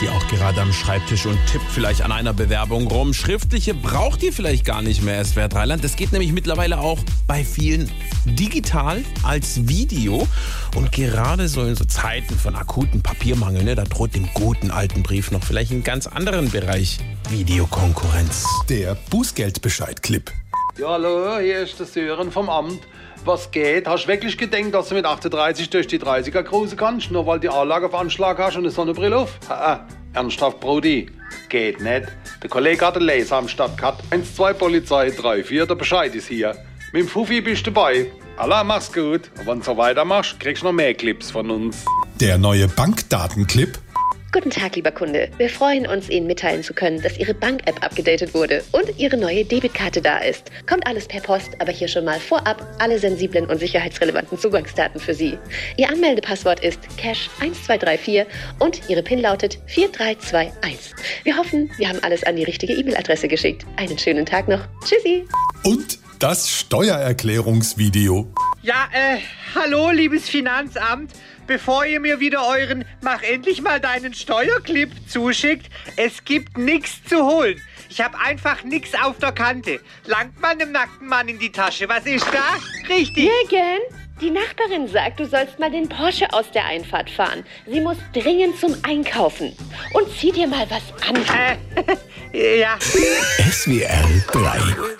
die auch gerade am Schreibtisch und tippt vielleicht an einer Bewerbung rum. Schriftliche braucht ihr vielleicht gar nicht mehr, SWR Dreiland. Das geht nämlich mittlerweile auch bei vielen digital als Video. Und gerade so in so Zeiten von akuten Papiermangel, ne, da droht dem guten alten Brief noch vielleicht einen ganz anderen Bereich Videokonkurrenz. Der Bußgeldbescheid-Clip. Ja, hallo, hier ist der Sören vom Amt. Was geht? Hast du wirklich gedacht, dass du mit 38 durch die 30er cruisen kannst, nur weil die Anlage auf Anschlag hast und eine Sonnenbrille auf? Ha, ernsthaft, Brody? Geht nicht. Der Kollege hat einen Laser am Stadtcut. 1, 2 Polizei, 3, 4, der Bescheid ist hier. Mit dem Fuffi bist du dabei. Allah, mach's gut. Und wenn du so weitermachst, kriegst du noch mehr Clips von uns. Der neue Bankdatenclip. Guten Tag, lieber Kunde. Wir freuen uns, Ihnen mitteilen zu können, dass Ihre Bank-App abgedatet wurde und Ihre neue Debitkarte da ist. Kommt alles per Post, aber hier schon mal vorab alle sensiblen und sicherheitsrelevanten Zugangsdaten für Sie. Ihr Anmeldepasswort ist Cash1234 und Ihre PIN lautet 4321. Wir hoffen, wir haben alles an die richtige E-Mail-Adresse geschickt. Einen schönen Tag noch. Tschüssi. Und das Steuererklärungsvideo. Ja, äh, hallo, liebes Finanzamt. Bevor ihr mir wieder euren Mach endlich mal deinen Steuerclip zuschickt, es gibt nichts zu holen. Ich habe einfach nichts auf der Kante. Langt man einem nackten Mann in die Tasche. Was ist da? Richtig. Jürgen, die Nachbarin sagt, du sollst mal den Porsche aus der Einfahrt fahren. Sie muss dringend zum Einkaufen. Und zieh dir mal was an. Äh, ja. SWR 3